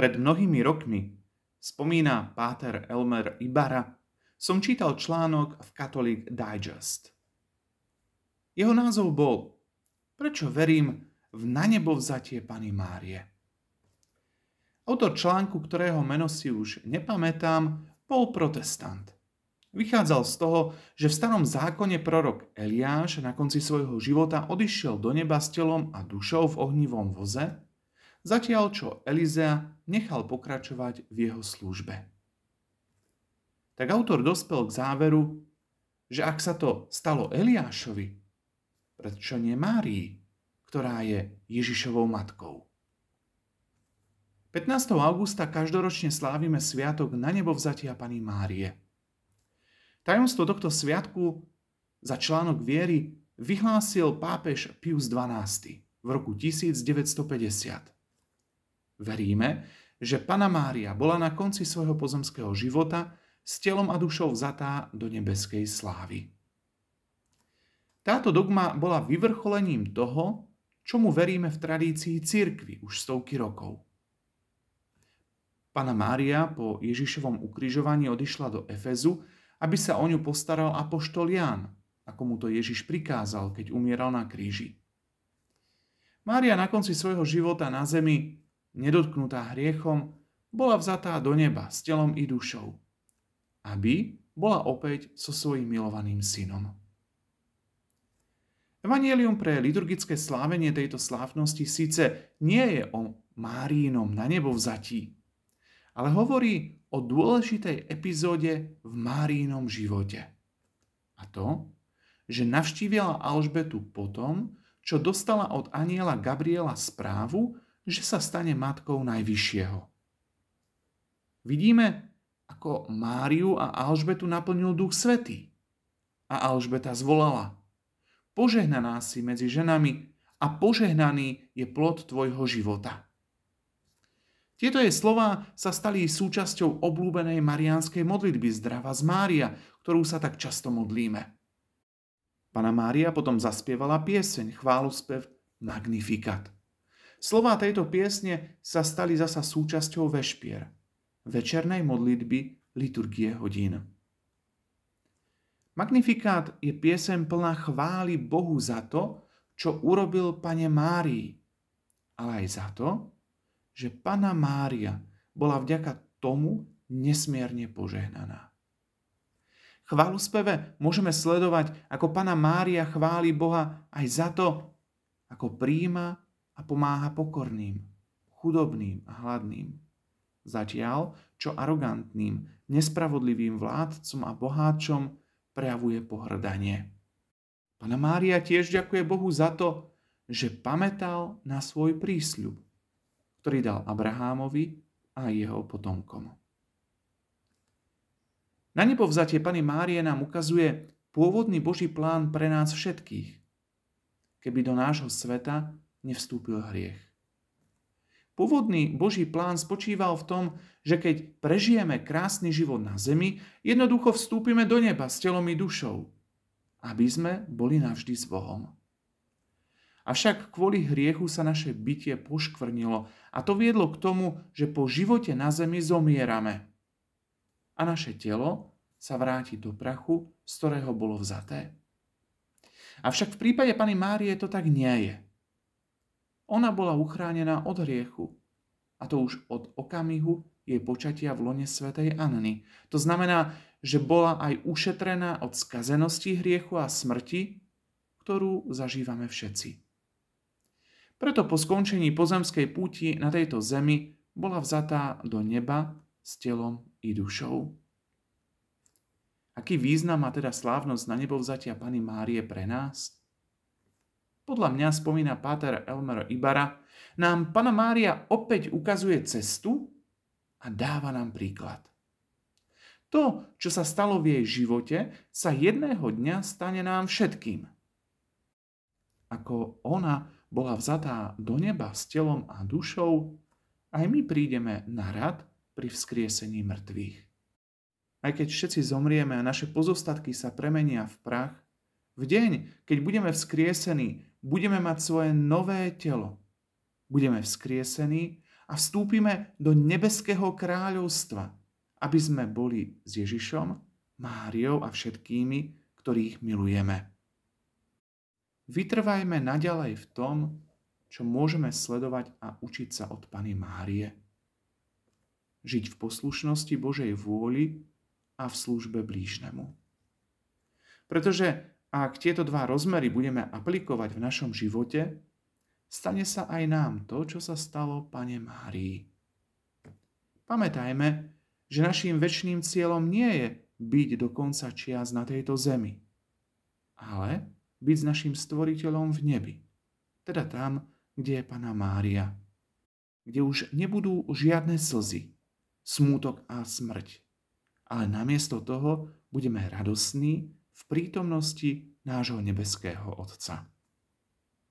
Pred mnohými rokmi, spomína Páter Elmer Ibara, som čítal článok v Catholic Digest. Jeho názov bol Prečo verím v nanebovzatie Pany Márie? Autor článku, ktorého meno si už nepamätám, bol protestant. Vychádzal z toho, že v starom zákone prorok Eliáš na konci svojho života odišiel do neba s telom a dušou v ohnivom voze, zatiaľ čo Elizea nechal pokračovať v jeho službe. Tak autor dospel k záveru, že ak sa to stalo Eliášovi, prečo nie Márii, ktorá je Ježišovou matkou? 15. augusta každoročne slávime sviatok na nebo vzatia Pany Márie – Tajomstvo tohto sviatku za článok viery vyhlásil pápež Pius XII v roku 1950. Veríme, že Pana Mária bola na konci svojho pozemského života s telom a dušou vzatá do nebeskej slávy. Táto dogma bola vyvrcholením toho, čomu veríme v tradícii cirkvy už stovky rokov. Pana Mária po Ježišovom ukrižovaní odišla do Efezu, aby sa o ňu postaral apoštol Ján, ako mu to Ježiš prikázal, keď umieral na kríži. Mária na konci svojho života na zemi, nedotknutá hriechom, bola vzatá do neba s telom i dušou, aby bola opäť so svojím milovaným synom. Evangelium pre liturgické slávenie tejto slávnosti síce nie je o Márínom na nebo vzatí, ale hovorí o dôležitej epizóde v Márínom živote. A to, že navštívila Alžbetu potom, čo dostala od aniela Gabriela správu, že sa stane matkou Najvyššieho. Vidíme, ako Máriu a Alžbetu naplnil Duch Svetý. A Alžbeta zvolala, požehnaná si medzi ženami a požehnaný je plod tvojho života. Tieto jej slova sa stali súčasťou oblúbenej mariánskej modlitby Zdrava z Mária, ktorú sa tak často modlíme. Pana Mária potom zaspievala pieseň, chválospev Magnificat. Slová tejto piesne sa stali zasa súčasťou vešpier, večernej modlitby liturgie hodín. Magnifikát je piesem plná chvály Bohu za to, čo urobil Pane Márii, ale aj za to, že Pana Mária bola vďaka tomu nesmierne požehnaná. Chváluspeve môžeme sledovať, ako Pana Mária chváli Boha aj za to, ako príjima a pomáha pokorným, chudobným a hladným. Zatiaľ, čo arogantným, nespravodlivým vládcom a boháčom prejavuje pohrdanie. Pana Mária tiež ďakuje Bohu za to, že pamätal na svoj prísľub ktorý dal Abrahámovi a jeho potomkom. Na nepovzatie Pany Márie nám ukazuje pôvodný Boží plán pre nás všetkých, keby do nášho sveta nevstúpil hriech. Pôvodný Boží plán spočíval v tom, že keď prežijeme krásny život na zemi, jednoducho vstúpime do neba s telom i dušou, aby sme boli navždy s Bohom. Avšak kvôli hriechu sa naše bytie poškvrnilo a to viedlo k tomu, že po živote na zemi zomierame. A naše telo sa vráti do prachu, z ktorého bolo vzaté. Avšak v prípade Pany Márie to tak nie je. Ona bola uchránená od hriechu. A to už od okamihu jej počatia v lone svätej Anny. To znamená, že bola aj ušetrená od skazenosti hriechu a smrti, ktorú zažívame všetci. Preto po skončení pozemskej púti na tejto zemi bola vzatá do neba s telom i dušou. Aký význam má teda slávnosť na nebo vzatia Pany Márie pre nás? Podľa mňa, spomína Páter Elmer Ibara, nám Pana Mária opäť ukazuje cestu a dáva nám príklad. To, čo sa stalo v jej živote, sa jedného dňa stane nám všetkým. Ako ona bola vzatá do neba s telom a dušou, aj my prídeme na rad pri vzkriesení mŕtvych. Aj keď všetci zomrieme a naše pozostatky sa premenia v prach, v deň, keď budeme vzkriesení, budeme mať svoje nové telo. Budeme vzkriesení a vstúpime do nebeského kráľovstva, aby sme boli s Ježišom, Máriou a všetkými, ktorých milujeme. Vytrvajme naďalej v tom, čo môžeme sledovať a učiť sa od Pany Márie. Žiť v poslušnosti Božej vôli a v službe blížnemu. Pretože ak tieto dva rozmery budeme aplikovať v našom živote, stane sa aj nám to, čo sa stalo Pane Márii. Pamätajme, že našim väčšným cieľom nie je byť do konca čias na tejto zemi, ale byť s našim stvoriteľom v nebi, teda tam, kde je Pana Mária, kde už nebudú žiadne slzy, smútok a smrť, ale namiesto toho budeme radosní v prítomnosti nášho nebeského Otca.